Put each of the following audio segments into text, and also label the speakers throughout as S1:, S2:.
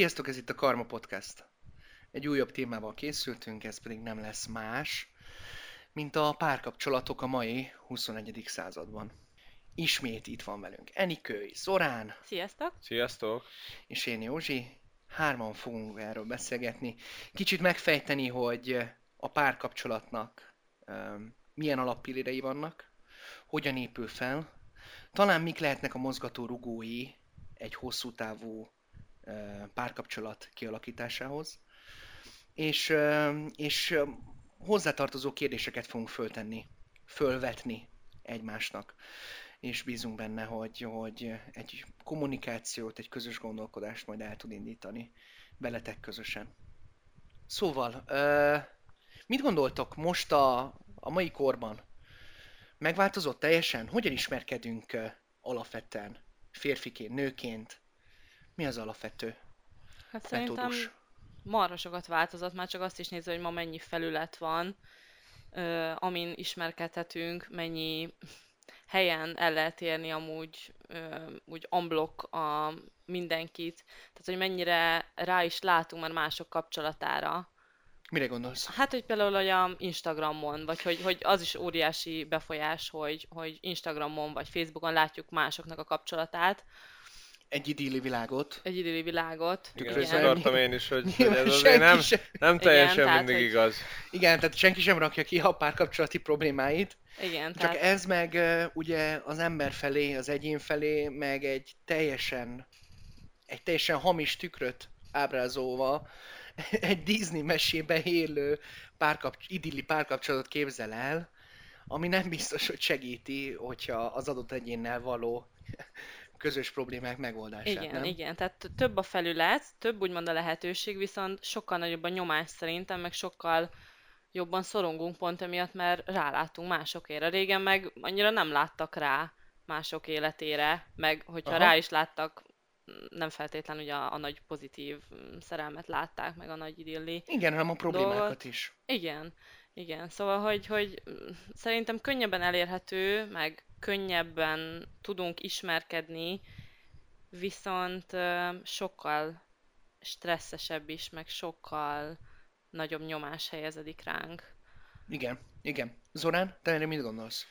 S1: Sziasztok, ez itt a Karma Podcast. Egy újabb témával készültünk, ez pedig nem lesz más, mint a párkapcsolatok a mai 21. században. Ismét itt van velünk Enikő, Zorán
S2: Sziasztok!
S3: Sziasztok!
S1: és én Józsi. Hárman fogunk erről beszélgetni. Kicsit megfejteni, hogy a párkapcsolatnak öm, milyen alappillérei vannak, hogyan épül fel, talán mik lehetnek a mozgató rugói egy hosszú távú párkapcsolat kialakításához, és, és hozzátartozó kérdéseket fogunk föltenni, fölvetni egymásnak, és bízunk benne, hogy, hogy egy kommunikációt, egy közös gondolkodást majd el tud indítani veletek közösen. Szóval, mit gondoltok most a, a mai korban? Megváltozott teljesen? Hogyan ismerkedünk alapvetően? Férfiként, nőként? Mi az alapvető
S2: Hát szerintem
S1: metódus?
S2: marha sokat változott, már csak azt is nézve, hogy ma mennyi felület van, ö, amin ismerkedhetünk, mennyi helyen el lehet érni amúgy ö, úgy unblock a mindenkit, tehát hogy mennyire rá is látunk már mások kapcsolatára.
S1: Mire gondolsz?
S2: Hát, hogy például hogy a Instagramon, vagy hogy, hogy az is óriási befolyás, hogy, hogy Instagramon vagy Facebookon látjuk másoknak a kapcsolatát,
S1: Egy idilli világot.
S2: egy idilli világot.
S3: Igen, akartam én is, hogy, hogy ez azért nem,
S1: sem-
S3: nem teljesen
S2: tehát,
S3: mindig
S2: hogy-
S3: igaz.
S1: Igen, tehát senki sem rakja ki a párkapcsolati problémáit,
S2: Igen,
S1: Csak
S2: tehát
S1: ez meg ugye az ember felé, az egyén felé, meg egy teljesen, egy teljesen hamis tükröt ábrázolva, egy Disney mesében élő párkapcs- idilli párkapcsolatot képzel el, ami nem biztos, hogy segíti, hogyha az adott egyénnel való közös problémák megoldását,
S2: Igen,
S1: nem?
S2: igen, tehát több a felület, több úgymond a lehetőség, viszont sokkal nagyobb a nyomás szerintem, meg sokkal jobban szorongunk pont emiatt, mert rálátunk másokére. Régen meg annyira nem láttak rá mások életére, meg hogyha
S1: Aha.
S2: rá is láttak, nem feltétlenül ugye a, a nagy pozitív mm, szerelmet látták, meg a nagy idilli.
S1: Igen, hanem a problémákat
S2: Dolgot.
S1: is.
S2: Igen, igen. Szóval, hogy, hogy mm, szerintem könnyebben elérhető, meg könnyebben tudunk ismerkedni, viszont sokkal stresszesebb is, meg sokkal nagyobb nyomás helyezedik ránk.
S1: Igen, igen. Zorán, te erre mit gondolsz?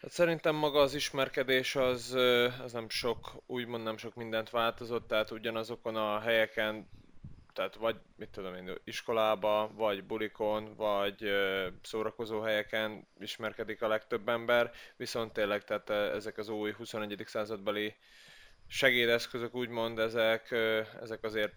S3: Hát szerintem maga az ismerkedés az, az nem sok, úgymond nem sok mindent változott, tehát ugyanazokon a helyeken, tehát vagy, mit tudom én, iskolába, vagy bulikon, vagy ö, szórakozó helyeken ismerkedik a legtöbb ember, viszont tényleg, tehát ezek az új 21. századbeli segédeszközök, úgymond, ezek, ezek azért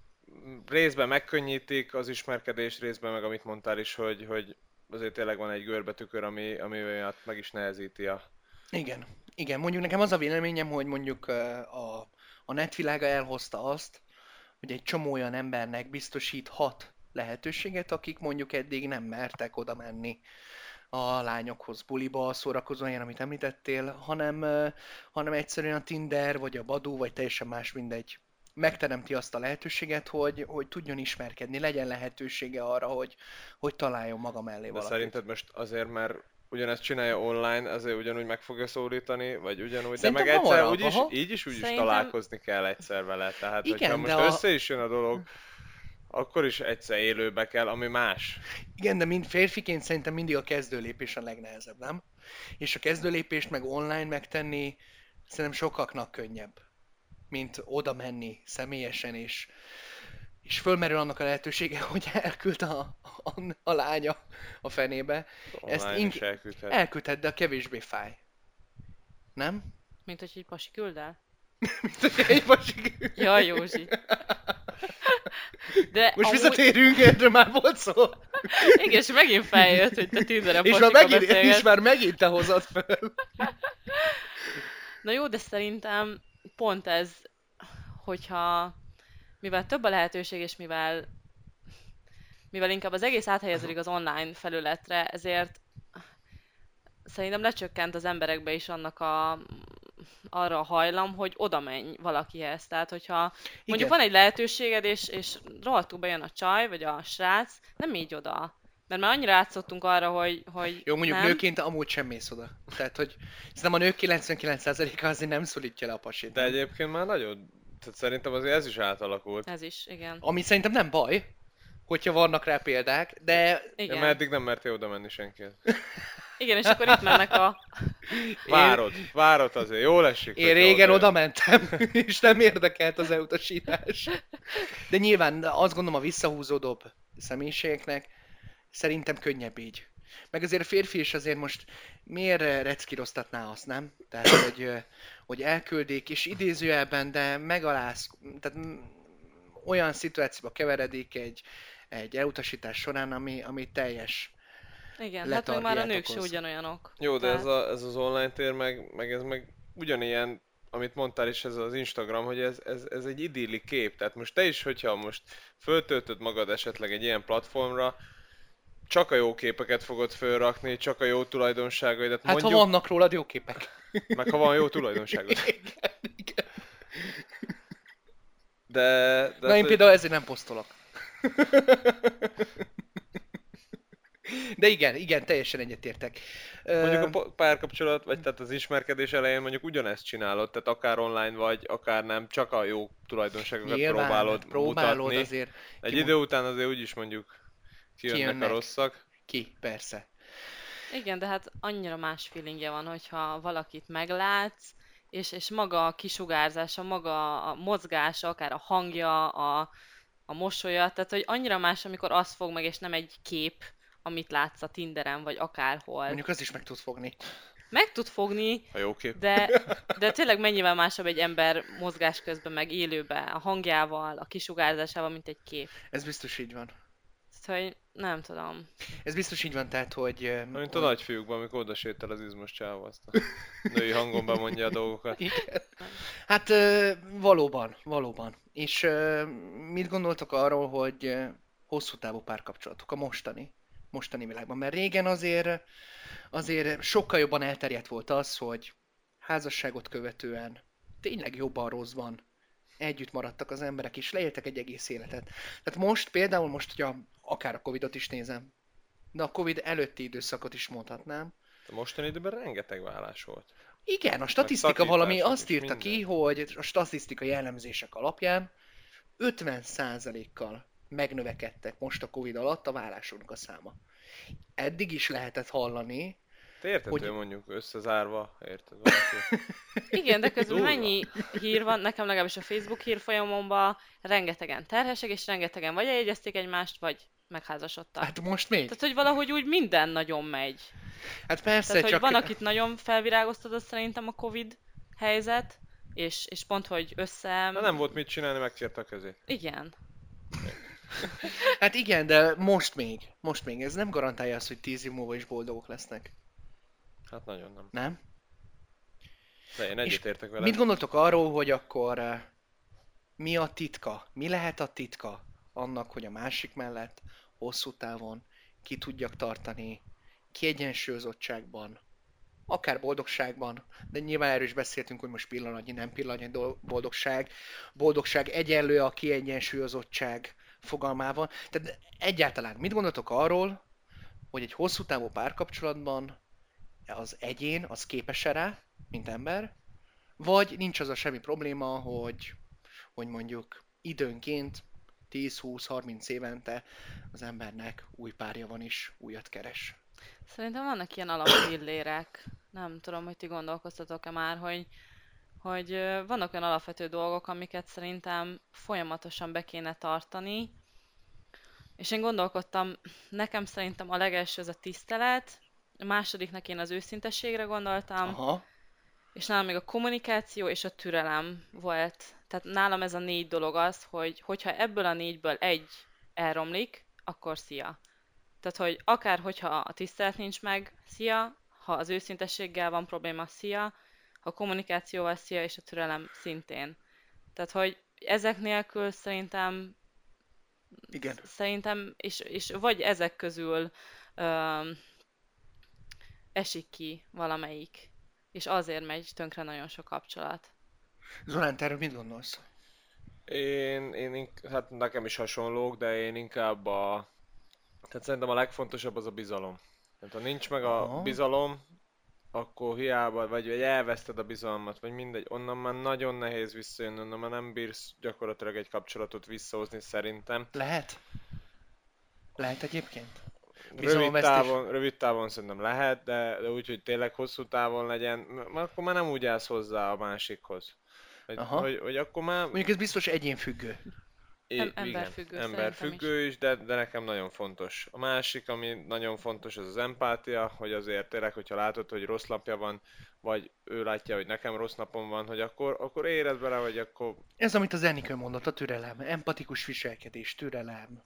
S3: részben megkönnyítik az ismerkedést, részben meg amit mondtál is, hogy, hogy azért tényleg van egy görbetükör, ami, ami miatt meg is nehezíti a,
S1: Igen, igen. Mondjuk nekem az a véleményem, hogy mondjuk a, a netvilága elhozta azt, hogy egy csomó olyan embernek biztosíthat lehetőséget, akik mondjuk eddig nem mertek oda menni a lányokhoz buliba, szórakozó helyen, amit említettél, hanem, hanem egyszerűen a Tinder, vagy a Badoo, vagy teljesen más mindegy. Megteremti azt a lehetőséget, hogy, hogy tudjon ismerkedni, legyen lehetősége arra, hogy, hogy találjon maga mellé
S3: De
S1: valakit.
S3: szerinted most azért, mert ugyanezt csinálja online, azért ugyanúgy meg fogja szólítani, vagy ugyanúgy,
S1: Szerintem
S3: de meg egyszer
S1: hamarabb,
S3: úgy is,
S1: aha.
S3: így is úgy is
S2: Szerintem-
S3: találkozni kell egyszer vele. Tehát,
S1: Igen,
S3: hogyha most
S1: a-
S3: össze is jön a dolog, akkor is egyszer élőbe kell, ami más.
S1: Igen, de mind férfiként szerintem mindig a kezdőlépés a legnehezebb, nem? És a kezdőlépést meg online megtenni szerintem sokaknak könnyebb, mint oda menni személyesen, és, és fölmerül annak a lehetősége, hogy elküld a, a, a lánya a fenébe. Ezt
S3: Online is
S1: ink-
S3: elküldhet.
S1: Elküldhet, de kevésbé fáj. Nem?
S2: Mint hogy egy pasi küld el?
S1: Mint hogy egy másik...
S2: Jaj, Józsi. De
S1: Most
S2: amúgy-
S1: visszatérünk, erről már volt szó.
S2: Igen, és megint feljött, hogy te Tinderen
S1: És már, megint, és már megint te hozod föl.
S2: Na jó, de szerintem pont ez, hogyha mivel több a lehetőség, és mivel mivel inkább az egész áthelyeződik az online felületre, ezért szerintem lecsökkent az emberekbe is annak a arra a hajlam, hogy oda menj valakihez. Tehát, hogyha mondjuk
S1: Igen.
S2: van egy lehetőséged, és, és rohadtul bejön a csaj, vagy a srác, nem így oda. Mert már annyira átszoktunk arra, hogy, hogy
S1: Jó, mondjuk
S2: nem.
S1: nőként amúgy sem mész oda. Tehát, hogy szerintem a nők 99%-a azért nem szólítja le a pasit.
S3: De egyébként már nagyon Tehát szerintem azért ez is átalakult.
S2: Ez is, igen.
S1: Ami szerintem nem baj, hogyha vannak rá példák, de
S2: Igen,
S3: Ja, mert eddig nem mertél oda menni senki.
S2: igen és akkor itt mennek a...
S3: Várod, várod azért, jól esik.
S1: én régen
S3: oda-
S1: oda mentem, és nem érdekelt az elutasítás. De nyilván azt gondolom a visszahúzódóbb személyiségeknek szerintem könnyebb így. Meg azért a férfi is azért most miért reckíroztatná azt, nem? Tehát, hogy, ö, hogy elküldik, és idézőjelben, de megaláz, tehát mm, olyan szituációba keveredik egy, egy elutasítás során, ami, ami teljes.
S2: Igen, hát meg már a nők se
S1: okoz.
S2: ugyanolyanok.
S3: Jó, de
S2: Tehát-
S3: ez, a, ez az online tér meg, meg ez meg ugyanilyen, amit mondtál is, ez az Instagram, hogy ez, ez, ez egy idilli kép. Tehát most te is, hogyha most föltöltöd magad esetleg egy ilyen platformra, csak a jó képeket fogod fölrakni, csak a jó tulajdonságaidat.
S1: Hát
S3: mondjuk,
S1: ha vannak rólad jó képek.
S3: meg ha van jó tulajdonságod.
S1: Igen, igen.
S3: De, de
S1: Na én például ezért nem posztolok. De igen, igen, teljesen egyetértek.
S3: Mondjuk a párkapcsolat, vagy tehát az ismerkedés elején mondjuk ugyanezt csinálod, tehát akár online vagy, akár nem, csak a jó tulajdonságokat
S1: nyilván,
S3: próbálod,
S1: próbálod
S3: mutatni.
S1: azért
S3: Egy idő után azért úgyis mondjuk kijönnek,
S1: Kijönnek.
S3: a rosszak.
S1: ki, persze.
S2: Igen, de hát annyira más feelingje van, hogyha valakit meglátsz, és, és maga a kisugárzása, maga a mozgása, akár a hangja, a, a mosolya, tehát hogy annyira más, amikor az fog meg, és nem egy kép, amit látsz a Tinderen, vagy akárhol.
S1: Mondjuk az is meg tud fogni.
S2: Meg tud fogni,
S3: Ha jó kép.
S2: de, de tényleg mennyivel másabb egy ember mozgás közben, meg élőben, a hangjával, a kisugárzásával, mint egy kép.
S1: Ez biztos így van.
S2: Szóval, hogy nem tudom.
S1: Ez biztos így van, tehát, hogy...
S3: Mint a nagyfiúkban, amikor oda sétál az izmos csávó, azt a női hangon bemondja a dolgokat.
S1: Igen. Hát valóban, valóban. És mit gondoltok arról, hogy hosszú távú párkapcsolatok a mostani, mostani világban? Mert régen azért, azért sokkal jobban elterjedt volt az, hogy házasságot követően tényleg jobban rosszban együtt maradtak az emberek, és leéltek egy egész életet. Tehát most például, most, hogyha akár a Covidot is nézem, de a Covid előtti időszakot is mondhatnám,
S3: A mostani időben rengeteg vállás volt.
S1: igen, a statisztika valami azt írta ki,
S3: minden.
S1: hogy a statisztikai jellemzések alapján 50%-kal megnövekedtek most a Covid alatt a vállásoknak a száma. Eddig is lehetett hallani,
S3: Te érted,
S1: Hogy-
S3: hogy mondjuk összezárva, érted valaki?
S2: Igen, de közben
S3: Durva.
S2: mennyi hír van, nekem legalábbis a Facebook hírfolyamomban rengetegen terhesek, és rengetegen vagy eljegyezték egymást, vagy megházasodtak.
S1: hát most még.
S2: Tehát, hogy valahogy úgy minden nagyon megy.
S1: Hát persze,
S2: Tehát, hogy
S1: csak...
S2: van, akit nagyon felvirágoztatott szerintem a Covid helyzet, és, és pont, hogy össze...
S3: Na nem volt mit csinálni, megkérte a kezét.
S2: Igen.
S1: Hát igen, de most még. Most még. Ez nem garantálja azt, hogy 10 év múlva is boldogok lesznek.
S3: Hát nagyon nem.
S1: Nem?
S3: De én egyetértek vele.
S1: Mit gondoltok arról, hogy akkor eh, mi a titka? Mi lehet a titka annak, hogy a másik mellett hosszú távon ki tudjak tartani kiegyensúlyozottságban, akár boldogságban, de nyilván erről is beszéltünk, hogy most pillanatnyi, nem pillanatnyi boldogság. Boldogság egyenlő a kiegyensúlyozottság fogalmával. Tehát egyáltalán mit gondoltok arról, hogy egy hosszú távú párkapcsolatban az egyén, az képes rá, mint ember, vagy nincs az a semmi probléma, hogy, hogy mondjuk időnként 10-20-30 évente az embernek új párja van is, újat keres.
S2: Szerintem vannak ilyen alapillérek. Nem tudom, hogy ti gondolkoztatok-e már, hogy, hogy vannak olyan alapvető dolgok, amiket szerintem folyamatosan be kéne tartani. És én gondolkodtam, nekem szerintem a legelső az a tisztelet, a másodiknak én az őszintességre gondoltam,
S1: Aha,
S2: és nálam még a kommunikáció és a türelem volt. Tehát nálam ez a négy dolog az, hogy hogyha ebből a négyből egy elromlik, akkor szia. Tehát, hogy akár hogyha a tisztelet nincs meg, szia, ha az őszintességgel van probléma, szia, ha a kommunikációval szia, és a türelem szintén. Tehát, hogy ezek nélkül szerintem
S1: igen.
S2: Szerintem, és, és vagy ezek közül öm, esik ki valamelyik, és azért megy tönkre nagyon sok kapcsolat.
S1: Zolán, te erről mit gondolsz?
S3: Én, én hát nekem is hasonlók, de én inkább a... Tehát szerintem a legfontosabb az a bizalom. Tehát ha nincs meg a
S1: Aha.
S3: bizalom, akkor hiába, vagy, vagy elveszted a bizalmat, vagy mindegy, onnan már nagyon nehéz visszajönni, onnan már nem bírsz gyakorlatilag egy kapcsolatot visszahozni szerintem.
S1: Lehet? Lehet egyébként?
S3: Rövid távon, rövid távon szerintem lehet, de, de úgy, hogy tényleg hosszú távon legyen, m- akkor már nem úgy állsz hozzá a másikhoz. Hogy,
S1: Aha.
S3: hogy, hogy akkor már...
S1: Mondjuk ez biztos egyénfüggő.
S3: I-
S2: Em-
S3: igen,
S2: emberfüggő szerintem
S3: emberfüggő is, de, de nekem nagyon fontos. A másik, ami nagyon fontos, az az empátia, hogy azért tényleg, hogyha látod, hogy rossz napja van, vagy ő látja, hogy nekem rossz napom van, hogy akkor, akkor érez bele, hogy akkor
S1: Ez, amit az Enikő mondott, a türelem. Empatikus viselkedés, türelem.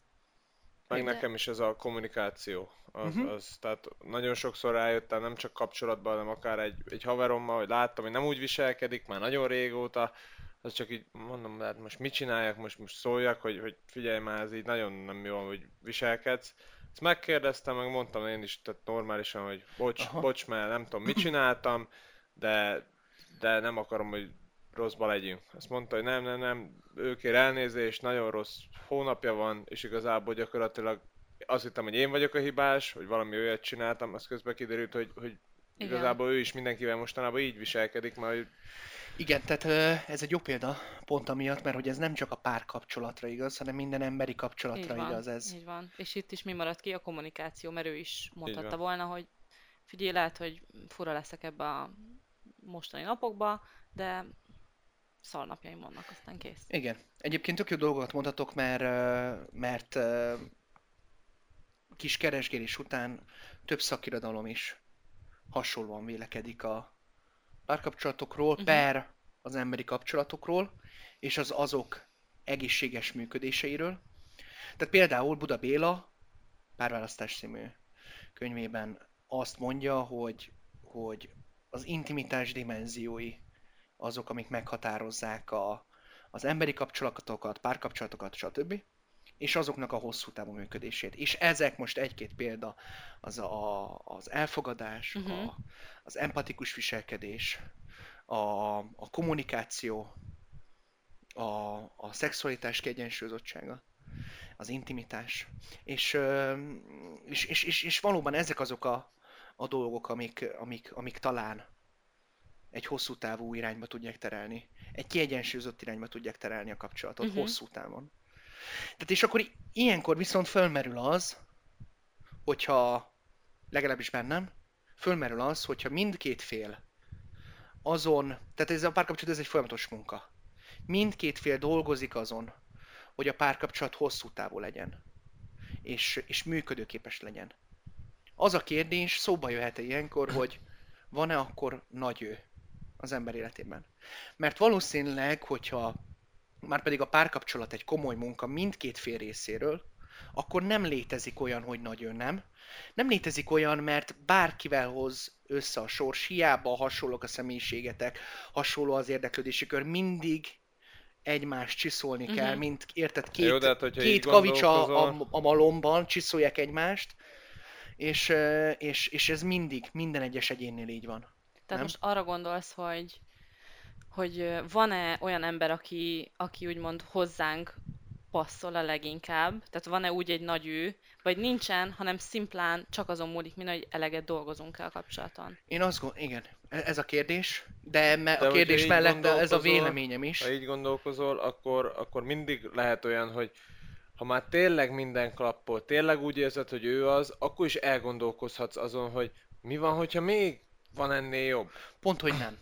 S3: Meg
S2: De-
S3: nekem is ez a kommunikáció. Az,
S1: Mhm.
S3: az, tehát nagyon sokszor rájöttem, nem csak kapcsolatban, hanem akár egy, egy haverommal, hogy láttam, hogy nem úgy viselkedik, már nagyon régóta, az csak így mondom, hát most mit csináljak, most, most szóljak, hogy, hogy figyelj már, ez így nagyon nem jó, hogy viselkedsz. Ezt megkérdeztem, meg mondtam én is, tehát normálisan, hogy bocs,
S1: Aha.
S3: bocs, mert nem tudom, mit csináltam, de, de nem akarom, hogy rosszba legyünk. Azt mondta, hogy nem, nem, nem, ő kér elnézést, nagyon rossz hónapja van, és igazából gyakorlatilag azt hittem, hogy én vagyok a hibás, hogy valami olyat csináltam, az közben kiderült, hogy, hogy
S2: Igen.
S3: igazából ő is mindenkivel mostanában így viselkedik, mert hogy
S1: Igen, tehát ez egy jó példa, pont amiatt, mert hogy ez nem csak a párkapcsolatra igaz, hanem minden emberi
S2: Így
S1: kapcsolatra
S2: van,
S1: igaz ez.
S2: így van. És itt is mi maradt ki? A kommunikáció, mert ő is mondhatta volna, hogy figyelj, lehet, hogy fura leszek ebbe a mostani napokba, de szalnapjaim vannak, aztán kész.
S1: Igen. Egyébként tök jó dolgokat mondhatok, mert, mert kis keresgélés után több szakirodalom is hasonlóan vélekedik a párkapcsolatokról,
S2: Mhm.
S1: per az emberi kapcsolatokról, és az azok egészséges működéseiről. Tehát például Buda Béla párválasztás című könyvében azt mondja, hogy, hogy az intimitás dimenziói azok, amik meghatározzák a, az emberi kapcsolatokat, párkapcsolatokat, stb. És azoknak a hosszú távú működését. És ezek most egy-két példa, az a, az elfogadás,
S2: Mhm.
S1: a, az empatikus viselkedés, a, a kommunikáció, a, a szexualitás kiegyensúlyozottsága, az intimitás. És, és, és, és, és valóban ezek azok a, a dolgok, amik, amik, amik talán egy hosszú távú irányba tudják terelni. Egy kiegyensúlyozott irányba tudják terelni a kapcsolatot
S2: Mhm.
S1: hosszú távon. Tehát és akkor ilyenkor viszont fölmerül az, hogyha legalábbis bennem, fölmerül az, hogyha mindkét fél azon, tehát ez a párkapcsolat ez egy folyamatos munka. Mindkét fél dolgozik azon, hogy a párkapcsolat hosszú távú legyen, és, és működőképes legyen. Az a kérdés szóba jöhet ilyenkor, hogy van-e akkor nagy ő az ember életében. Mert valószínűleg, hogyha már pedig a párkapcsolat egy komoly munka mindkét fél részéről, akkor nem létezik olyan, hogy nagy ő nem. Nem létezik olyan, mert bárkivel hoz össze a sors, hiába hasonlók a személyiségetek, hasonló az érdeklődési kör, mindig egymást csiszolni
S2: Mhm.
S1: kell, mint érted, két,
S3: Jó, de hát,
S1: két kavics a, a, a malomban, csiszolják egymást, és, és, és ez mindig, minden egyes egyénnél így van.
S2: Tehát
S1: Nem?
S2: most arra gondolsz, hogy, hogy van-e olyan ember, aki, aki úgymond hozzánk passzol a leginkább? Tehát van-e úgy egy nagy ő, vagy nincsen, hanem szimplán csak azon múlik, mint hogy eleget dolgozunk-e a kapcsolaton?
S1: Én azt gondolom, igen, e- ez a kérdés, de, me-
S3: De
S1: a kérdés mellett ez a véleményem is.
S3: Ha így gondolkozol, akkor, akkor mindig lehet olyan, hogy ha már tényleg minden klappol, tényleg úgy érzed, hogy ő az, akkor is elgondolkozhatsz azon, hogy mi van, hogyha még van ennél jobb.
S1: Pont, hogy nem.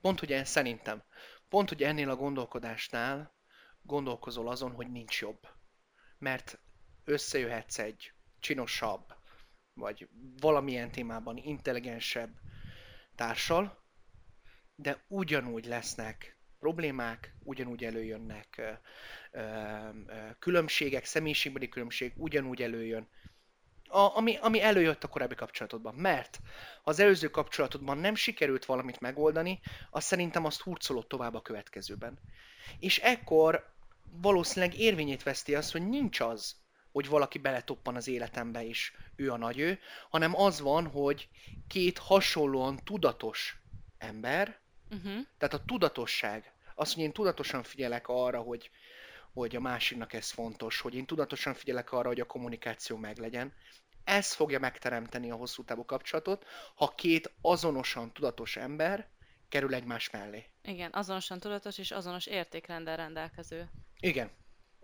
S1: Pont, hogy en, szerintem. Pont, hogy ennél a gondolkodásnál gondolkozol azon, hogy nincs jobb. Mert összejöhetsz egy csinosabb, vagy valamilyen témában intelligensebb társal, de ugyanúgy lesznek problémák, ugyanúgy előjönnek ö, ö, különbségek, személyiségbeli különbség ugyanúgy előjön, a, ami, ami előjött a korábbi kapcsolatodban. Mert ha az előző kapcsolatodban nem sikerült valamit megoldani, azt szerintem azt hurcolod tovább a következőben. És ekkor valószínűleg érvényét veszti az, hogy nincs az, hogy valaki beletoppan az életembe, és ő a nagy ő, hanem az van, hogy két hasonlóan tudatos ember,
S2: Uh-huh.
S1: tehát a tudatosság, az, hogy én tudatosan figyelek arra, hogy, hogy a másiknak ez fontos, hogy én tudatosan figyelek arra, hogy a kommunikáció meglegyen, ez fogja megteremteni a hosszú távú kapcsolatot, ha két azonosan tudatos ember kerül egymás mellé.
S2: Igen, azonosan tudatos és azonos értékrendel rendelkező.
S1: Igen.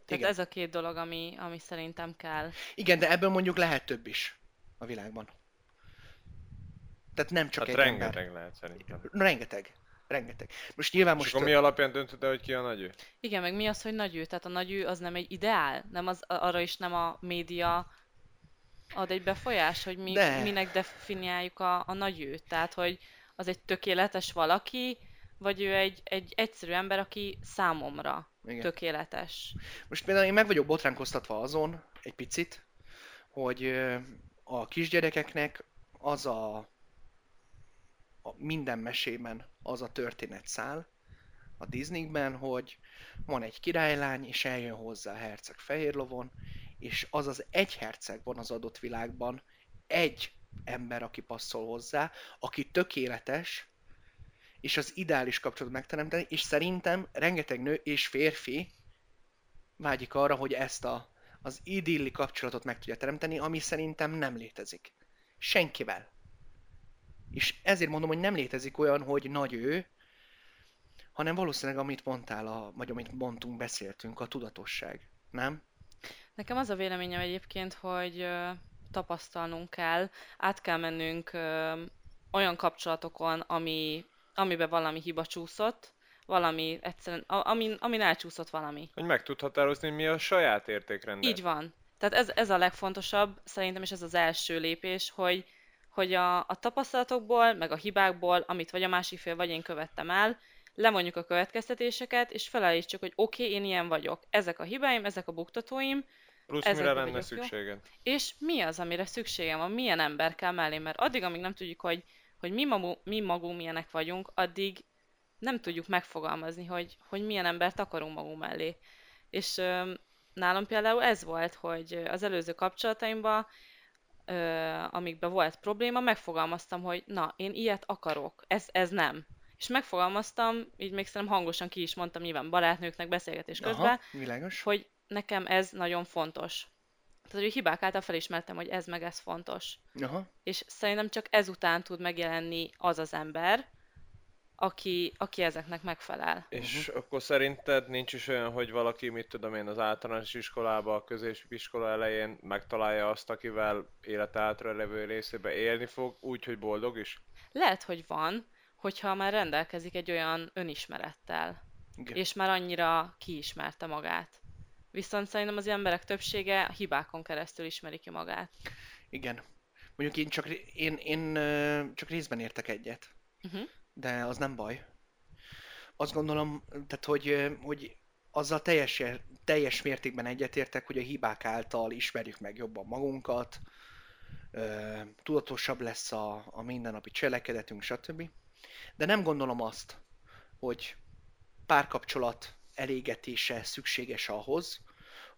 S2: Tehát
S1: Igen.
S2: ez a két dolog, ami, ami szerintem kell.
S1: Igen, de ebből mondjuk lehet több is a világban. Tehát nem csak
S3: Hát
S1: egy
S3: rengeteg
S1: ember.
S3: lehet szerintem.
S1: Rengeteg. Rengeteg. Most nyilván
S3: Most
S1: most...
S3: akkor mi alapján döntöd el, hogy ki a nagyő?
S2: Igen, meg mi az, hogy nagyű? Tehát a nagyű az nem egy ideál? Nem az, arra is nem a média ad egy befolyás, hogy mi,
S1: De.
S2: minek definiáljuk a, a nagyűt? Tehát, hogy az egy tökéletes valaki, vagy ő egy, egy egyszerű ember, aki számomra
S1: Igen.
S2: tökéletes.
S1: Most például én meg vagyok botránkoztatva azon, egy picit, hogy a kisgyerekeknek az a, a minden mesében az a történet száll a Disneyben, hogy van egy királylány, és eljön hozzá a herceg fehér lovon, és az az egy herceg van az adott világban, egy ember, aki passzol hozzá, aki tökéletes, és az ideális kapcsolatot megteremteni, és szerintem rengeteg nő és férfi vágyik arra, hogy ezt a, az idilli kapcsolatot meg tudja teremteni, ami szerintem nem létezik. Senkivel. És ezért mondom, hogy nem létezik olyan, hogy nagy ő, hanem valószínűleg amit mondtál, a, vagy amit mondtunk, beszéltünk, a tudatosság. Nem?
S2: Nekem az a véleményem egyébként, hogy ö, tapasztalnunk kell, át kell mennünk ö, olyan kapcsolatokon, ami, amiben valami hiba csúszott, valami egyszerűen, amin, amin elcsúszott valami.
S3: Hogy meg tud határozni, mi a saját értékrended.
S2: Így van. Tehát ez, ez a legfontosabb, szerintem, és ez az első lépés, hogy, hogy a, a tapasztalatokból, meg a hibákból, amit vagy a másik fél, vagy én követtem el, lemondjuk a következtetéseket, és felállítsuk, hogy oké, okay, én ilyen vagyok. Ezek a hibáim, ezek a buktatóim,
S3: Plusz
S2: ezekbe
S3: mire lenne
S2: jó.
S3: szükséged?
S2: és mi az, amire szükségem van, milyen ember kell mellé, mert addig, amíg nem tudjuk, hogy, hogy mi, magunk, mi magunk milyenek vagyunk, addig nem tudjuk megfogalmazni, hogy, hogy milyen embert akarunk magunk mellé. És ö, nálam például ez volt, hogy az előző kapcsolataimban, ö, amikben volt probléma, megfogalmaztam, hogy na, én ilyet akarok, ez, ez nem. És megfogalmaztam, így még szerintem hangosan ki is mondtam nyilván barátnőknek beszélgetés közben,
S1: Aha, világos.
S2: hogy nekem ez nagyon fontos. Tehát, hogy hibák által felismertem, hogy ez meg ez fontos.
S1: Aha.
S2: És szerintem csak ezután tud megjelenni az az ember, aki, aki ezeknek megfelel.
S3: És akkor szerinted nincs is olyan, hogy valaki, mit tudom én, az általános iskolába, a középiskola elején megtalálja azt, akivel élete által levő részébe élni fog, úgy, hogy boldog is?
S2: Lehet, hogy van, hogyha már rendelkezik egy olyan önismerettel,
S1: Igen.
S2: és már annyira kiismerte magát. Viszont szerintem az emberek többsége a hibákon keresztül ismeri ki magát.
S1: Igen. Mondjuk én csak, én, én csak részben értek egyet,
S2: Uh-huh.
S1: De az nem baj. Azt gondolom, tehát hogy, hogy azzal teljes, teljes mértékben egyetértek, hogy a hibák által ismerjük meg jobban magunkat, tudatosabb lesz a, a mindennapi cselekedetünk, stb. De nem gondolom azt, hogy párkapcsolat elégetése szükséges ahhoz,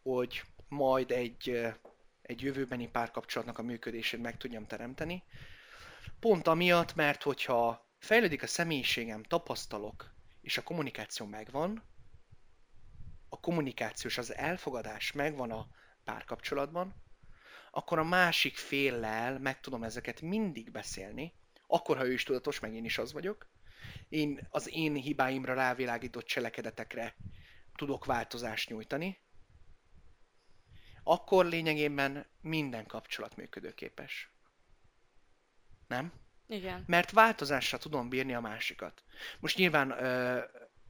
S1: hogy majd egy, egy jövőbeni párkapcsolatnak a működését meg tudjam teremteni. Pont amiatt, mert hogyha fejlődik a személyiségem, tapasztalok, és a kommunikáció megvan, a kommunikáció és az elfogadás megvan a párkapcsolatban, akkor a másik féllel meg tudom ezeket mindig beszélni, akkor, ha ő is tudatos, meg én is az vagyok. Én az én hibáimra rávilágított cselekedetekre tudok változást nyújtani, akkor lényegében minden kapcsolat működőképes. Nem?
S2: Igen.
S1: Mert változásra tudom bírni a másikat. Most nyilván ö,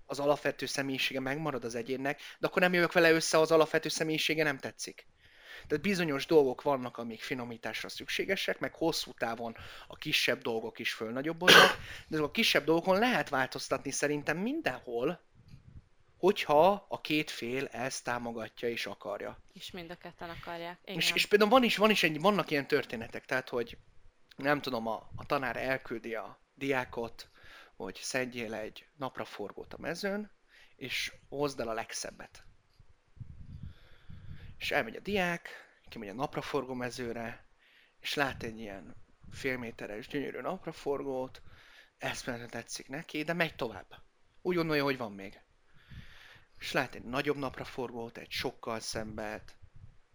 S1: az alapvető személyisége megmarad az egyénnek, de akkor nem jövök vele össze, az alapvető személyisége nem tetszik. Tehát bizonyos dolgok vannak, amik finomításra szükségesek, meg hosszú távon a kisebb dolgok is fölnagyobbodnak, de a kisebb dolgokon lehet változtatni szerintem mindenhol, hogyha a két fél ezt támogatja és akarja.
S2: És mind a ketten akarják. Igen.
S1: És, és például van is, van is egy, vannak ilyen történetek, tehát hogy nem tudom, a, a tanár elküldi a diákot, hogy szedjél egy napraforgót a mezőn, és hozd el a legszebbet. És elmegy a diák, kimegy a napraforgó mezőre, és lát egy ilyen félméteres, gyönyörű napraforgót, eszméletlen tetszik neki, de megy tovább. Úgy gondolja, hogy van még. És lát egy nagyobb napraforgót, egy sokkal szebbet,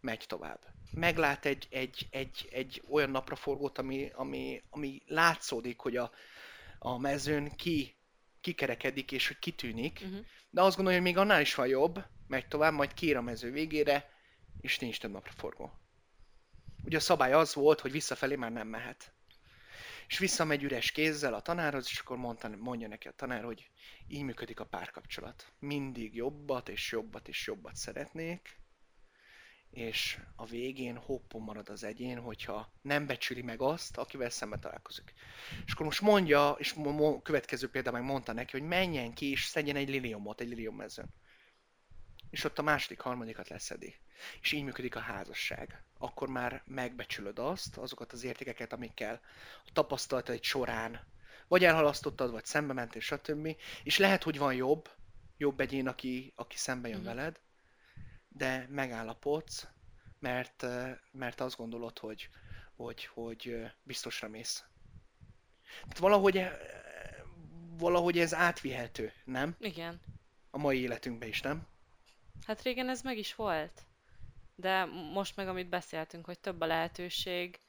S1: megy tovább. Meglát egy, egy, egy, egy olyan napraforgót, ami, ami, ami látszódik, hogy a, a mezőn ki, kikerekedik és hogy kitűnik,
S2: Uh-huh.
S1: de azt gondolja, hogy még annál is van jobb, megy tovább, majd kér a mező végére, és nincs több napraforgó. Ugye a szabály az volt, hogy visszafelé már nem mehet. És visszamegy üres kézzel a tanárhoz, és akkor mondta, mondja neki a tanár, hogy így működik a párkapcsolat. Mindig jobbat és jobbat és jobbat szeretnék, és a végén hoppon marad az egyén, hogyha nem becsüli meg azt, akivel szembe találkozik. És akkor most mondja, és mo- következő példában meg mondta neki, hogy menjen ki és szedjen egy liliomot, egy lilium mezőn. És ott a második, harmadikat leszedi. És így működik a házasság. Akkor már megbecsülöd azt, azokat az értékeket, amikkel a tapasztalataid során vagy elhalasztottad, vagy szembe mentél, stb. És lehet, hogy van jobb, jobb egyén, aki, aki szembe jön
S2: Mhm.
S1: veled, de megállapodsz, mert, mert azt gondolod, hogy, hogy, hogy biztosra mész. Tehát valahogy, valahogy ez átvihető, nem?
S2: Igen.
S1: A mai életünkben is, nem?
S2: Hát régen ez meg is volt. De most meg, amit beszéltünk, hogy több a lehetőség,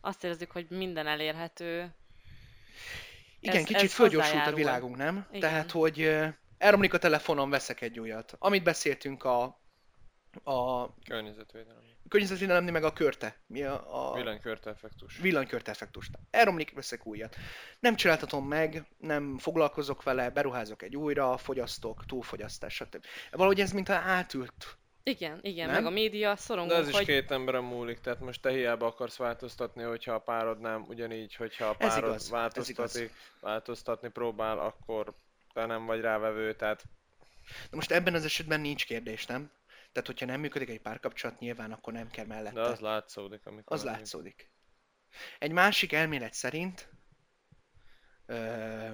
S2: azt érezzük, hogy minden elérhető.
S1: Igen,
S2: Ez-
S1: kicsit
S2: ez
S1: fölgyorsult a világunk, nem?
S2: Igen.
S1: Tehát, hogy elromlik a telefonom, veszek egy újat. Amit beszéltünk a, a
S3: Környezetvédelem.
S1: környezetvédelemnél, meg a körte. Mi a, a
S3: Villanykörte effektus.
S1: villanykört effektust. Elromlik, veszek újat. Nem csináltatom meg, nem foglalkozok vele, beruházok egy újra, fogyasztok, túlfogyasztás, stb. Valahogy ez mintha átült.
S2: Igen, igen,
S1: Nem?
S2: meg a média
S3: De
S2: szorongunk,
S3: ez is
S2: hogy
S3: két emberen múlik, tehát most te hiába akarsz változtatni, hogyha a párod nem, ugyanígy, hogyha a párod
S1: igaz,
S3: változtatni, változtatni próbál, akkor te nem vagy rávevő, tehát
S1: De most ebben az esetben nincs kérdés, nem? Tehát, hogyha nem működik egy párkapcsolat, nyilván akkor nem kell mellette.
S3: de az látszódik, amikor...
S1: Az látszódik. Egy másik elmélet szerint, ö,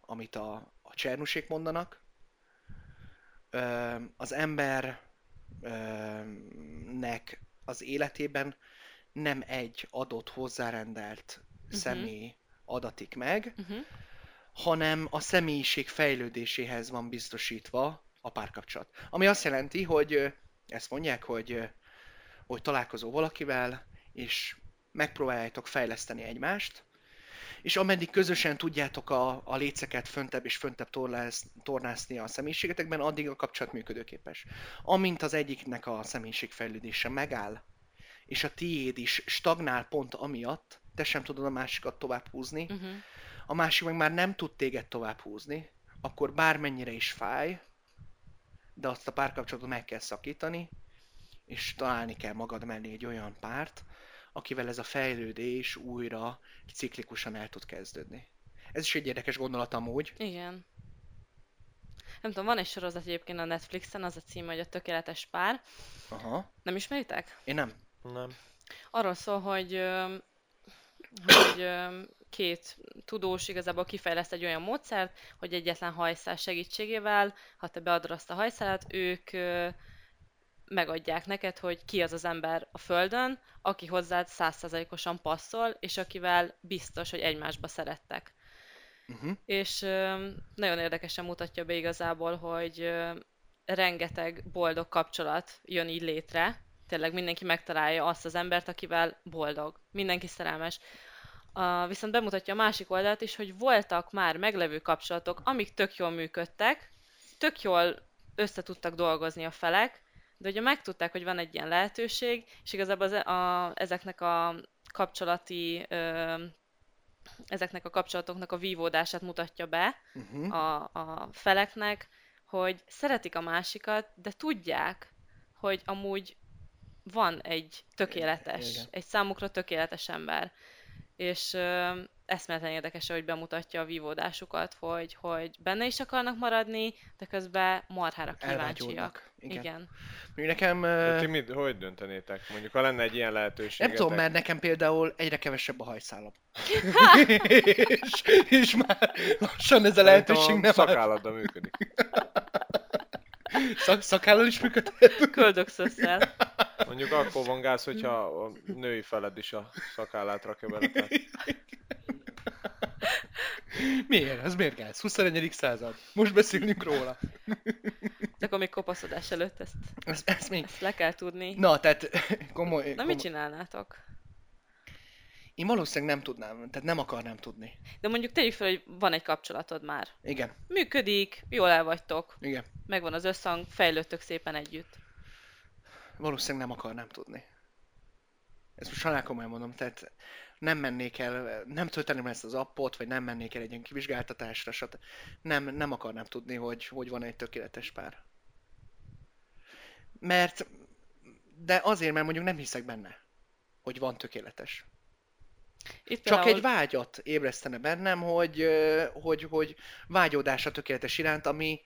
S1: amit a, a csernusék mondanak, ö, az embernek az életében nem egy adott hozzárendelt személy adatik meg,
S2: uh-huh.
S1: hanem a személyiség fejlődéséhez van biztosítva a párkapcsolat. Ami azt jelenti, hogy ezt mondják, hogy, hogy találkozol valakivel, és megpróbáljátok fejleszteni egymást, és ameddig közösen tudjátok a, a léceket föntebb és föntebb torlász, tornászni a személyiségetekben, addig a kapcsolat működőképes. Amint az egyiknek a személyiségfejlődése megáll, és a tiéd is stagnál pont amiatt, te sem tudod a másikat tovább húzni,
S2: Uh-huh.
S1: a másik meg már nem tud téged tovább húzni, akkor bármennyire is fáj, de azt a párkapcsolatot meg kell szakítani, és találni kell magad mellé egy olyan párt, akivel ez a fejlődés újra ciklikusan el tud kezdődni. Ez is egy érdekes gondolat amúgy.
S2: Igen. Nem tudom, van egy sorozat egyébként a Netflixen, az a címe, hogy a tökéletes pár.
S1: Aha.
S2: Nem ismeritek?
S1: Én nem.
S3: Nem.
S2: Arról szól, hogy, hogy két tudós igazából kifejleszt egy olyan módszert, hogy egyetlen hajszál segítségével, ha te beadod azt a hajszálat, ők megadják neked, hogy ki az az ember a Földön, aki hozzád százszerzalékosan passzol, és akivel biztos, hogy egymásba szerettek.
S1: Uh-huh.
S2: És nagyon érdekesen mutatja be igazából, hogy rengeteg boldog kapcsolat jön így létre. Tényleg mindenki megtalálja azt az embert, akivel boldog. Mindenki szerelmes. Uh, viszont bemutatja a másik oldalt is, hogy voltak már meglevő kapcsolatok, amik tök jól működtek, tök jól össze tudtak dolgozni a felek, de ugye megtudták, hogy van egy ilyen lehetőség, és igazából az, a, ezeknek a kapcsolati, ö, ezeknek a kapcsolatoknak a vívódását mutatja be,
S1: Uh-huh.
S2: a, a feleknek, hogy szeretik a másikat, de tudják, hogy amúgy van egy tökéletes,
S1: Igen.
S2: egy számukra tökéletes ember. És ö, eszméletlen érdekes, hogy bemutatja a vívódásukat, hogy, hogy benne is akarnak maradni, de közben marhára kíváncsiak.
S1: Igen.
S2: Igen.
S1: Igen. Nekem,
S3: De ti mit, hogy döntenétek? Mondjuk, ha lenne egy ilyen lehetőség.
S1: nem tudom, mert nekem például egyre kevesebb a hajszálam. és, és már lassan ez a lehetőség nem áll.
S3: Szakálladdal működik.
S1: Szak, szakállal is működhet.
S2: Köldökszösszel.
S3: Mondjuk akkor van gáz, hogyha a női feled is a szakállát rakja bele. Tehát
S1: Miért? Ez miért gáz? 21. század. Most beszélünk róla.
S2: De akkor még kopaszodás előtt ezt,
S1: Ez, ez még...
S2: ezt le kell tudni.
S1: Na, tehát komoly...
S2: Na
S1: komoly...
S2: mit csinálnátok?
S1: Én valószínűleg nem tudnám, tehát nem akarnám tudni.
S2: De mondjuk tegyük fel, hogy van egy kapcsolatod már.
S1: Igen,
S2: Működik, jól el vagytok,
S1: igen.
S2: megvan az összhang, fejlődtök szépen együtt.
S1: Valószínűleg nem akarnám tudni. Ezt most halál komolyan mondom, tehát nem mennék el, nem tölteném ezt az appot, vagy nem mennék el egy ilyen kivizsgáltatásra, stb. Nem, nem akarnám tudni, hogy, hogy van egy tökéletes pár. Mert, de azért, mert mondjuk nem hiszek benne, hogy van tökéletes.
S2: Itt
S1: Csak
S2: például-
S1: egy vágyat ébresztene bennem, hogy, hogy, hogy vágyódás a tökéletes iránt, ami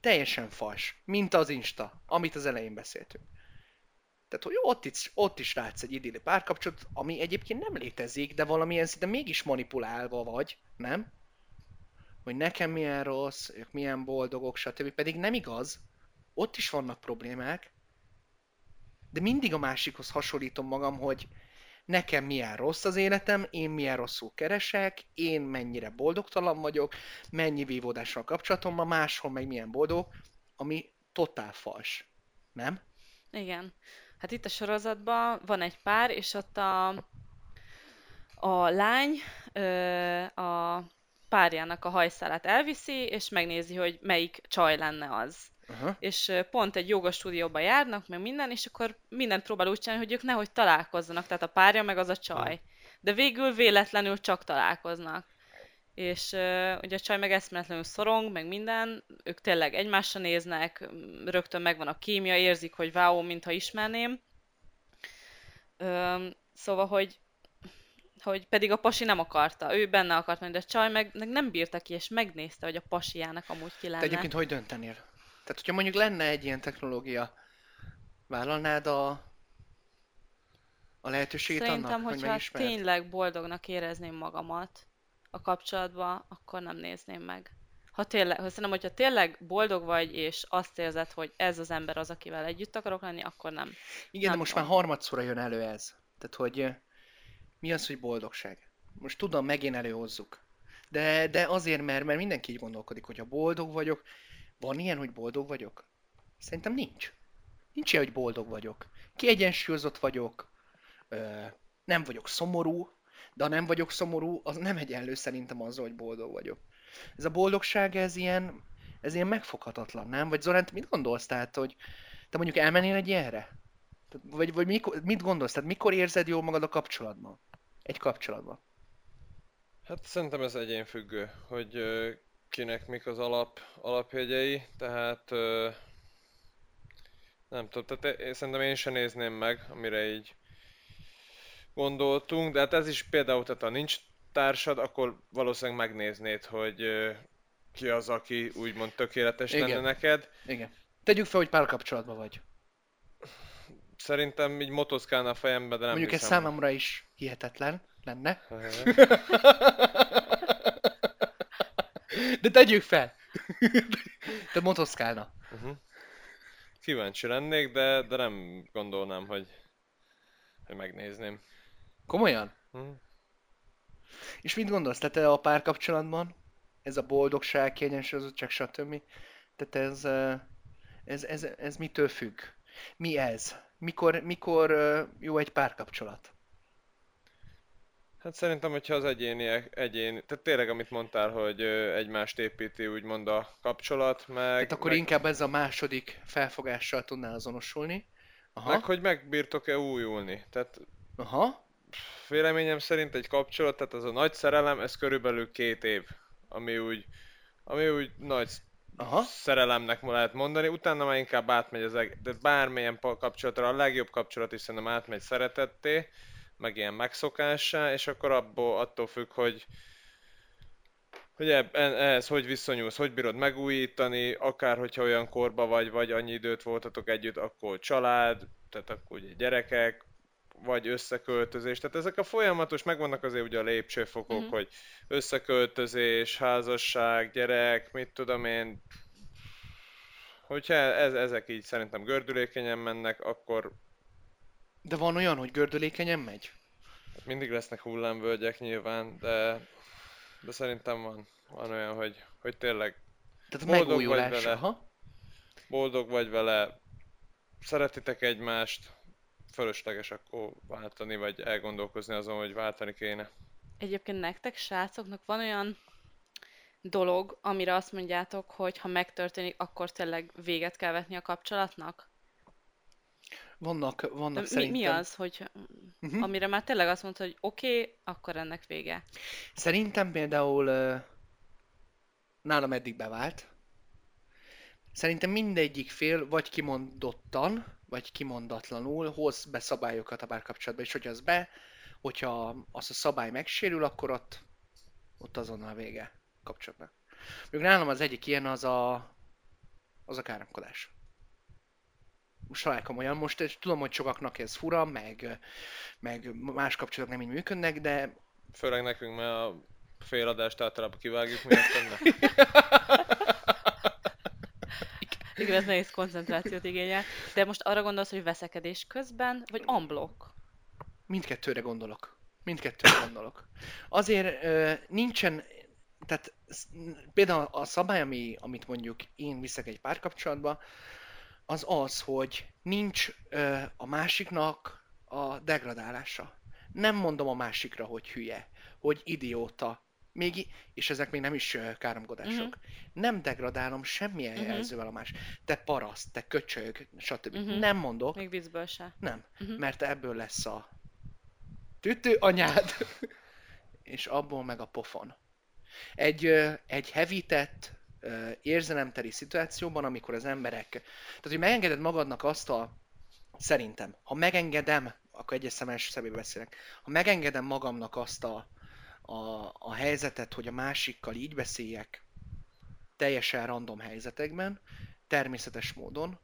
S1: teljesen fals, mint az Insta, amit az elején beszéltünk. Tehát, hogy ott is, ott is látsz egy idilli párkapcsolatot, ami egyébként nem létezik, de valamilyen szinten mégis manipulálva vagy, nem? Hogy nekem milyen rossz, ők milyen boldogok, stb. Pedig nem igaz. Ott is vannak problémák, de mindig a másikhoz hasonlítom magam, hogy nekem milyen rossz az életem, én milyen rosszul keresek, én mennyire boldogtalan vagyok, mennyi vívódás van a kapcsolatomban, máshol meg milyen boldog, ami totál fals. Nem?
S2: Igen. Hát itt a sorozatban van egy pár, és ott a, a lány a párjának a hajszálát elviszi, és megnézi, hogy melyik csaj lenne az.
S1: Aha.
S2: És pont egy joga stúdióba járnak, meg minden, és akkor mindent próbál úgy csinálni, hogy ők nehogy találkozzanak, tehát a párja meg az a csaj. De végül véletlenül csak találkoznak. És uh, ugye a csaj meg eszméletlenül szorong, meg minden, ők tényleg egymásra néznek, rögtön megvan a kémia, érzik, hogy váó, mintha ismerném. Öm, szóval, hogy hogy pedig a pasi nem akarta, ő benne akart menni, de a csaj meg, meg nem bírta ki, és megnézte, hogy a pasiának amúgy ki
S1: Te
S2: lenne.
S1: egyébként hogy döntenél? Tehát, hogyha mondjuk lenne egy ilyen technológia, vállalnád a, a lehetőségét
S2: Szerintem,
S1: annak, hogy
S2: hogyha
S1: megismered?
S2: tényleg boldognak érezném magamat a kapcsolatban, akkor nem nézném meg. Ha tényleg, ha szerintem, hogyha tényleg boldog vagy, és azt érzed, hogy ez az ember az, akivel együtt akarok lenni, akkor nem.
S1: Igen, de
S2: nem
S1: most
S2: tudom.
S1: már harmadszorra jön elő ez. Tehát, hogy mi az, hogy boldogság? Most tudom, megint előhozzuk. De, de azért, mert, mert mindenki így gondolkodik, hogy ha boldog vagyok, van ilyen, hogy boldog vagyok? Szerintem nincs. Nincs ilyen, hogy boldog vagyok. Kiegyensúlyozott vagyok, ö, nem vagyok szomorú, de ha nem vagyok szomorú, az nem egyenlő szerintem azzal, hogy boldog vagyok. Ez a boldogság, ez ilyen, ez ilyen megfoghatatlan, nem? Vagy Zorán, mit gondolsz? Tehát, hogy te mondjuk elmennél egy ilyenre? Vagy, vagy mikor, mit gondolsz? Tehát mikor érzed jól magad a kapcsolatban? Egy kapcsolatban.
S3: Hát szerintem ez egyénfüggő, hogy kinek mik az alap, alapjegyei, tehát ö, nem tudom, tehát én, szerintem én sem nézném meg, amire így gondoltunk, de hát ez is például, tehát ha nincs társad, akkor valószínűleg megnéznéd, hogy ö, ki az, aki úgymond tökéletes
S1: Igen.
S3: lenne neked.
S1: Igen. Tegyük fel, hogy párkapcsolatban vagy.
S3: Szerintem így motoszkálna a fejembe, de nem
S1: Mondjuk ez
S3: hiszem.
S1: számomra is hihetetlen lenne. De tegyük fel! Te motoszkálna.
S3: Uh-huh. Kíváncsi lennék, de, de nem gondolnám, hogy, hogy megnézném.
S1: Komolyan?
S3: Hm.
S1: És mit gondolsz? Te a párkapcsolatban, ez a boldogság, kiegyensúlyozottság, stb. Tehát ez, ez, ez, ez mitől függ? Mi ez? Mikor, mikor jó egy párkapcsolat?
S3: Hát szerintem, hogyha az egyéni, egyéni, tehát tényleg amit mondtál, hogy egymást építi úgymond a kapcsolat, meg,
S1: Tehát akkor
S3: meg,
S1: inkább ez a második felfogással tudnál azonosulni. Aha,
S3: meg hogy megbírtok-e újulni. Tehát
S1: aha,
S3: véleményem szerint egy kapcsolat, tehát az a nagy szerelem, ez körülbelül két év, ami úgy, ami úgy nagy
S1: aha.
S3: szerelemnek lehet mondani, utána már inkább átmegy az eg- de bármilyen kapcsolatra, a legjobb kapcsolat is szerintem átmegy szeretetté, meg ilyen megszokássá, és akkor abból attól függ, hogy hogy e- ehhez hogy viszonyulsz, hogy bírod megújítani, akár hogyha olyan korba vagy, vagy annyi időt voltatok együtt, akkor család, tehát akkor ugye gyerekek, vagy összeköltözés. Tehát ezek a folyamatos, megvannak azért ugye a lépcsőfokok,
S2: Mhm.
S3: hogy összeköltözés, házasság, gyerek, mit tudom én. Hogyha ez, ezek így szerintem gördülékenyen mennek, akkor
S1: De van olyan, hogy gördülékenyen megy?
S3: mindig lesznek hullámvölgyek nyilván, de, de szerintem van, van olyan, hogy, hogy tényleg
S1: Tehát
S3: Boldog vagy vele.
S1: aha.
S3: boldog vagy vele, szeretitek egymást, fölösleges akkor váltani, vagy elgondolkozni azon, hogy váltani kéne.
S2: Egyébként nektek, srácoknak van olyan dolog, amire azt mondjátok, hogy ha megtörténik, akkor tényleg véget kell vetni a kapcsolatnak?
S1: Vannak, vannak
S2: mi,
S1: szerintem...
S2: mi az, hogy
S1: Mhm.
S2: amire már tényleg azt mondta, hogy oké, okay, akkor ennek vége.
S1: Szerintem például nálam eddig bevált. Szerintem mindegyik fél vagy kimondottan, vagy kimondatlanul hoz be szabályokat a párkapcsolatba, és hogy az be, hogyha az a szabály megsérül, akkor ott, ott azonnal vége a kapcsolatnak. Még nálam az egyik ilyen az a, az a káromkodás. Talán komolyan, most és tudom, hogy sokaknak ez fura, meg, meg más kapcsolatok nem így működnek, de
S3: Főleg nekünk, mert a féladást általában kivágjuk miattam, de
S2: Igen, ez nehéz koncentrációt igényel. De most arra gondolsz, hogy veszekedés közben, vagy unblock?
S1: Mindkettőre gondolok. Mindkettőre gondolok. Azért ö, nincsen, tehát például a szabály, ami, amit mondjuk én viszek egy párkapcsolatba, az az, hogy nincs ö, a másiknak a degradálása. Nem mondom a másikra, hogy hülye, hogy idióta, még, és ezek még nem is káromkodások.
S2: Mhm.
S1: Nem degradálom semmilyen
S2: Mhm.
S1: jelzővel a más. Te paraszt, te köcsög, stb.
S2: Mhm.
S1: Nem mondok,
S2: Még viccből se.
S1: nem,
S2: Mhm.
S1: mert ebből lesz a tütő anyád, és abból meg a pofon. Egy, egy hevített, érzelemteli szituációban, amikor az emberek, tehát hogy megengeded magadnak azt a, szerintem, ha megengedem, akkor egyes szemes szemébe beszélek, ha megengedem magamnak azt a, a, a helyzetet, hogy a másikkal így beszéljek, teljesen random helyzetekben, természetes módon,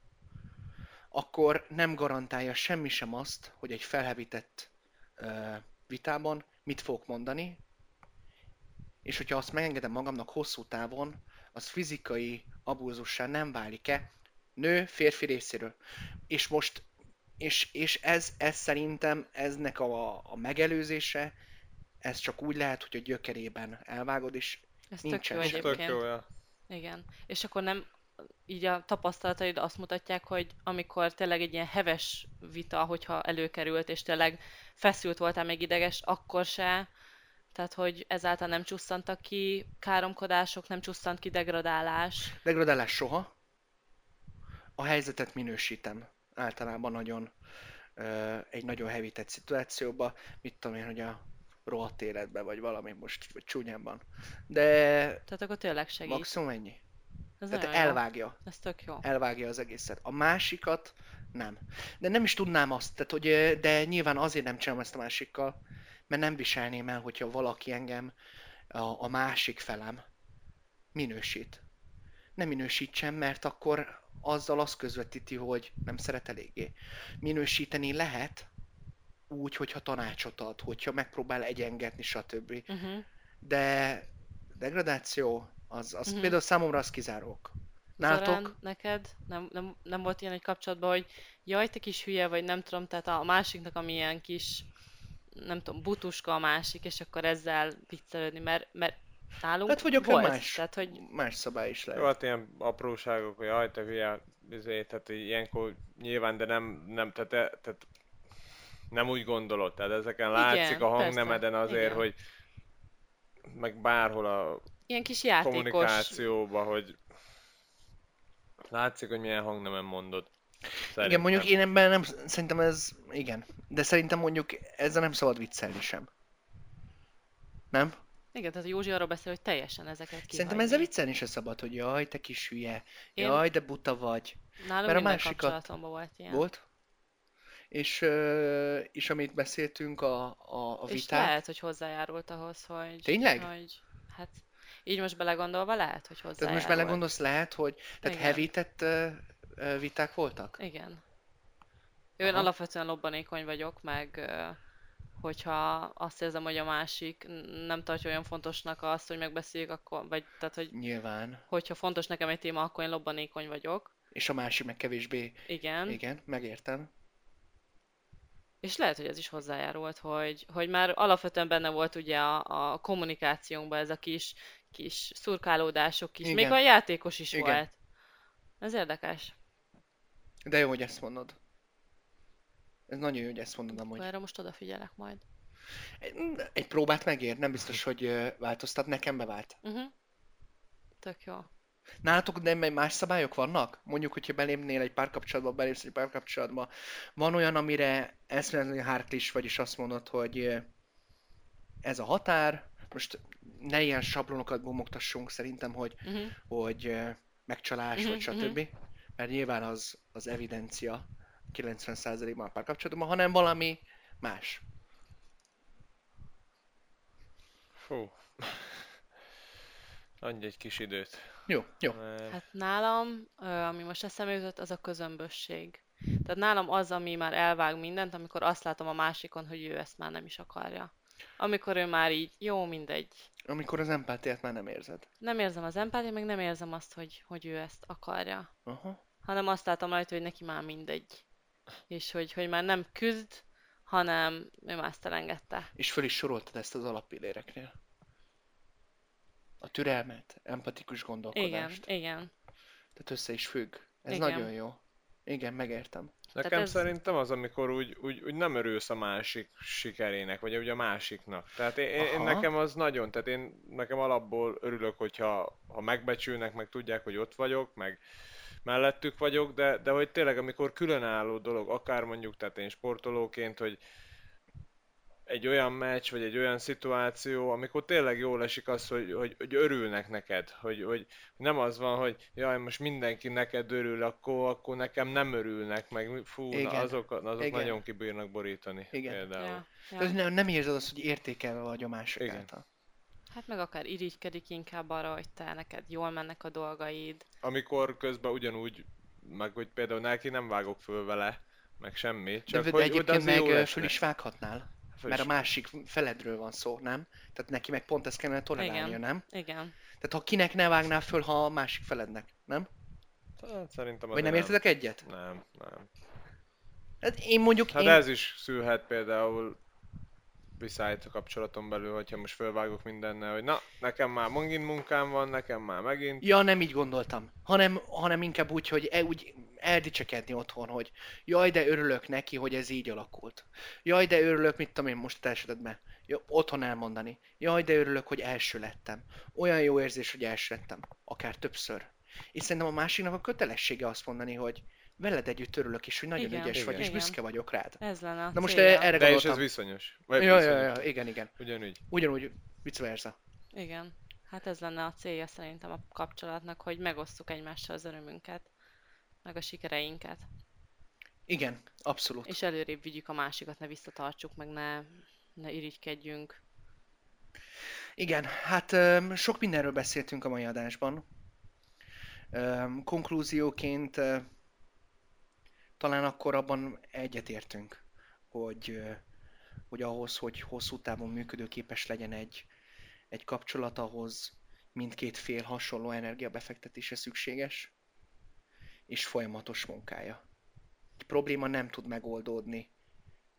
S1: akkor nem garantálja semmi sem azt, hogy egy felhevített ö, vitában mit fogok mondani, és hogyha azt megengedem magamnak hosszú távon, az fizikai abúzussá nem válik-e nő, férfi részéről. És most, és, és ez, ez szerintem, eznek a, a megelőzése, ez csak úgy lehet, hogy a gyökerében elvágod, és
S2: Ez tök
S1: Nincsen
S2: jó
S1: sem.
S3: tök
S2: egyébként.
S3: jó, ja.
S2: Igen. És akkor nem, így a tapasztalataid azt mutatják, hogy amikor tényleg egy ilyen heves vita, hogyha előkerült, és tényleg feszült voltál még ideges, akkor se, tehát hogy ezáltal nem csusszantak ki káromkodások, nem csusszant ki degradálás.
S1: degradálás soha. A helyzetet minősítem általában nagyon egy nagyon hevített szituációba, mit tudom én, hogy a rohadt életbe, vagy valami most, vagy csúnyában. De
S2: Tehát akkor tényleg segít.
S1: maximum ennyi.
S2: Ez
S1: Tehát
S2: nagyon jó.
S1: elvágja,
S2: Ez tök jó.
S1: elvágja az egészet. A másikat nem. De nem is tudnám azt, tehát, hogy, de nyilván azért nem csinálom ezt a másikkal, mert nem viselném el, hogyha valaki engem, a, a másik felem minősít. Nem minősítsen, mert akkor azzal azt közvetíti, hogy nem szeret eléggé. Minősíteni lehet úgy, hogyha tanácsot ad, hogyha megpróbál egyengetni, stb.
S2: Uh-huh.
S1: De degradáció, az, az
S2: Mhm.
S1: például számomra az kizárók. Nálatok?
S2: Zorán, neked nem, nem, nem volt ilyen egy kapcsolatban, hogy jaj, te kis hülye, vagy nem tudom, tehát a másiknak ami ilyen kis, nem tudom, butuska a másik, és akkor ezzel viccelődni, mert, mert nálunk
S1: Hát vagy akár
S2: volt.
S1: más.
S2: Tehát, hogy
S1: Más szabály is
S3: Jó,
S1: lehet.
S3: hát ilyen apróságok, hogy jaj, te hülye, izé, tehát ilyenkor nyilván, de nem, nem, tehát, tehát nem úgy gondolod, tehát ezeken
S2: Igen,
S3: látszik a
S2: persze,
S3: hangnemeden azért,
S2: igen.
S3: hogy meg bárhol a
S2: ilyen kis játékos.
S3: kommunikációban, hogy látszik, hogy milyen hangnemen mondod. Szerintem.
S1: Igen, mondjuk én ebben nem, szerintem ez, igen. De szerintem mondjuk ezzel nem szabad viccelni sem. Nem?
S2: Igen, tehát Józsi arról beszél, hogy teljesen ezeket kihagyni.
S1: Szerintem ezzel viccelni se szabad, hogy jaj, te kis hülye,
S2: Én-
S1: jaj, de buta vagy.
S2: Nálunk
S1: mert a másikat-
S2: kapcsolatomban volt ilyen.
S1: Volt? És, és amit beszéltünk, a, a, a
S2: És
S1: vitát,
S2: lehet, hogy hozzájárult ahhoz, hogy...
S1: Tényleg?
S2: Hogy, hát így most belegondolva lehet, hogy
S1: tehát
S2: hozzájárult.
S1: most belegondolsz, lehet, hogy tehát
S2: Igen.
S1: hevített viták voltak?
S2: Igen. Én
S1: Aha.
S2: alapvetően lobbanékony vagyok, meg hogyha azt érzem, hogy a másik nem tartja olyan fontosnak azt, hogy megbeszéljük, akkor, vagy tehát, hogy
S1: Nyilván.
S2: hogyha fontos nekem egy téma, akkor én lobbanékony vagyok.
S1: És a másik meg kevésbé.
S2: Igen.
S1: Igen, megértem.
S2: És lehet, hogy ez is hozzájárult, hogy, hogy már alapvetően benne volt ugye a, a kommunikációnkban ez a kis, kis szurkálódások is. Még a játékos is
S1: Igen.
S2: volt. Ez érdekes.
S1: De jó, hogy ezt mondod. Ez nagyon jó, hogy ezt mondod amúgy.
S2: erre most odafigyelek majd.
S1: Egy- Egy próbát megér, nem biztos, hogy változtat, nekem bevált.
S2: Uh-huh. Tök jó.
S1: Nálatok még más szabályok vannak? Mondjuk, hogyha belépnél egy párkapcsolatba, belépsz egy párkapcsolatba, van olyan, amire eszméletlenül hárklis vagy, és azt mondod, hogy ez a határ, most ne ilyen sablonokat bomogtassunk szerintem, hogy,
S2: Uh-huh.
S1: hogy megcsalás,
S2: Mhm,
S1: vagy stb. Mert nyilván az, az evidencia 90%-ban a párkapcsolatban, hanem valami más.
S3: Fú. Adj egy kis időt.
S1: Jó, jó.
S3: Mert...
S2: Hát nálam, ami most eszembe jutott, az a közömbösség. Tehát nálam az, ami már elvág mindent, amikor azt látom a másikon, hogy ő ezt már nem is akarja. Amikor ő már így, jó, mindegy.
S1: Amikor az empátiát már nem érzed.
S2: Nem érzem az empátiát, meg nem érzem azt, hogy, hogy ő ezt akarja.
S1: Aha.
S2: Hanem azt látom rajta, hogy neki már mindegy. És hogy, hogy már nem küzd, hanem ő már ezt elengedte.
S1: És föl is soroltad ezt az alappilléreknél. A türelmet, empatikus
S2: Igen,
S1: gondolkodást.
S2: igen.
S1: Tehát össze is függ. Ez
S2: Igen.
S1: nagyon jó. Igen, megértem.
S3: Nekem
S2: Tehát ez-
S3: szerintem az, amikor úgy, úgy, úgy nem örülsz a másik sikerének, vagy úgy a másiknak. Tehát én, én, én nekem az nagyon, tehát én nekem alapból örülök, hogyha ha megbecsülnek, meg tudják, hogy ott vagyok, meg mellettük vagyok, de, de hogy tényleg amikor különálló dolog, akár mondjuk, tehát én sportolóként, hogy egy olyan meccs, vagy egy olyan szituáció, amikor tényleg jól esik az, hogy, hogy, hogy örülnek neked, hogy, hogy nem az van, hogy jaj, most mindenki neked örül, akkor, akkor nekem nem örülnek, meg fú, na,
S1: Igen.
S3: azok, azok
S1: Igen.
S3: nagyon kibírnak borítani
S1: Igen.
S3: például.
S2: Ja,
S1: Tehát
S2: ja.
S1: nem, nem érzed azt, hogy értékelve vagy a másik
S3: Igen.
S1: által.
S2: Hát meg akár irigykedik inkább arra, hogy te neked jól mennek a dolgaid.
S3: Amikor közben ugyanúgy, meg hogy például neki nem vágok föl vele, meg semmi,
S1: De,
S3: csak
S1: de
S3: hogy, hogy
S1: egyébként meg föl is vághatnál.
S3: Föl
S1: Mert a
S3: is-
S1: másik feledről van szó, nem? Tehát neki meg pont ezt kellene tolerálnia,
S2: Igen.
S1: nem?
S2: Igen.
S1: Tehát ha kinek ne vágnál föl, ha a másik felednek, nem?
S3: Hát, szerintem
S1: Vagy
S3: azért
S1: nem értetek egyet?
S3: Nem, nem.
S1: Hát én mondjuk...
S3: Hát
S1: én...
S3: ez is szülhet például viszályt a kapcsolaton belül, hogyha most fölvágok mindennel, hogy na, nekem már megint munkám van, nekem már megint.
S1: Ja, nem így gondoltam, hanem, hanem inkább úgy, hogy e, úgy eldicsekedni otthon, hogy jaj, de örülök neki, hogy ez így alakult. Jaj, de örülök, mit tudom én most te esetedben. Ja, otthon elmondani. Jaj, de örülök, hogy első lettem. Olyan jó érzés, hogy első lettem. Akár többször. És szerintem a másiknak a kötelessége azt mondani, hogy veled együtt örülök, és hogy nagyon
S2: Igen,
S1: ügyes vagy,
S3: igen.
S1: és
S2: Igen.
S1: büszke vagyok rád.
S2: Ez lenne
S1: Na most
S2: célja.
S1: e- erre
S3: De és ez
S1: gondoltam.
S3: viszonyos. Vagy
S1: Ja, ja,
S3: viszonyos.
S1: ja, igen, igen.
S3: Ugyanúgy.
S1: Ugyanúgy, vice versa.
S2: Igen. Hát ez lenne a célja szerintem a kapcsolatnak, hogy megosztjuk egymással az örömünket, meg a sikereinket.
S1: Igen, abszolút.
S2: És előrébb vigyük a másikat, ne visszatartsuk, meg ne, ne irigykedjünk.
S1: Igen, hát sok mindenről beszéltünk a mai adásban. Konklúzióként ö, talán akkor abban egyetértünk, hogy, hogy ahhoz, hogy hosszú távon működőképes legyen egy, egy kapcsolat, ahhoz mindkét fél hasonló energiabefektetése szükséges, és folyamatos munkája. Egy probléma nem tud megoldódni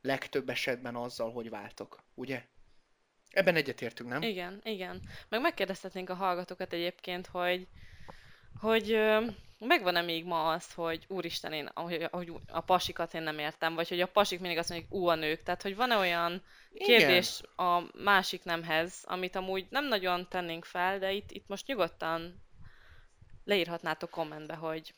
S1: legtöbb esetben azzal, hogy váltok, ugye? Ebben egyetértünk, nem?
S2: Igen, igen. Meg megkérdezhetnénk a hallgatókat egyébként, hogy, hogy megvan-e még ma az, hogy úristen, én, ahogy, ahogy a pasikat én nem értem, vagy hogy a pasik mindig azt mondják, ú, a nők. Tehát, hogy van-e olyan
S1: Igen.
S2: kérdés a másik nemhez, amit amúgy nem nagyon tennénk fel, de itt, itt most nyugodtan leírhatnátok kommentbe, hogy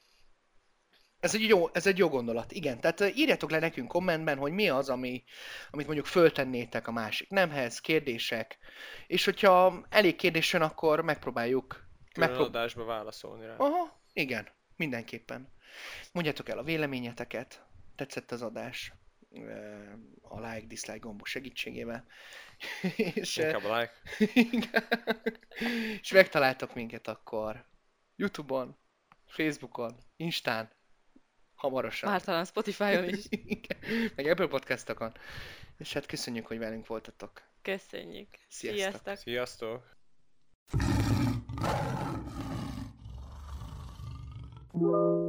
S1: Ez egy jó, ez egy jó gondolat, igen. Tehát írjátok le nekünk kommentben, hogy mi az, ami, amit mondjuk föltennétek a másik nemhez, kérdések, és hogyha elég kérdés jön, akkor megpróbáljuk.
S3: Külön
S1: Megprób-
S3: adásba válaszolni rá.
S1: Aha, igen, mindenképpen. Mondjátok el a véleményeteket, tetszett az adás, a like, dislike gombok segítségével. és,
S3: Inkább a like.
S1: igen. és megtaláltok minket akkor Youtube-on, Facebookon, Instán, hamarosan.
S2: már talán Spotify-on is.
S1: Igen, meg Apple podcastokon. És hát köszönjük, hogy velünk voltatok.
S2: Köszönjük.
S1: Sziasztok.
S2: Sziasztok.
S3: Sziasztok! Thank you.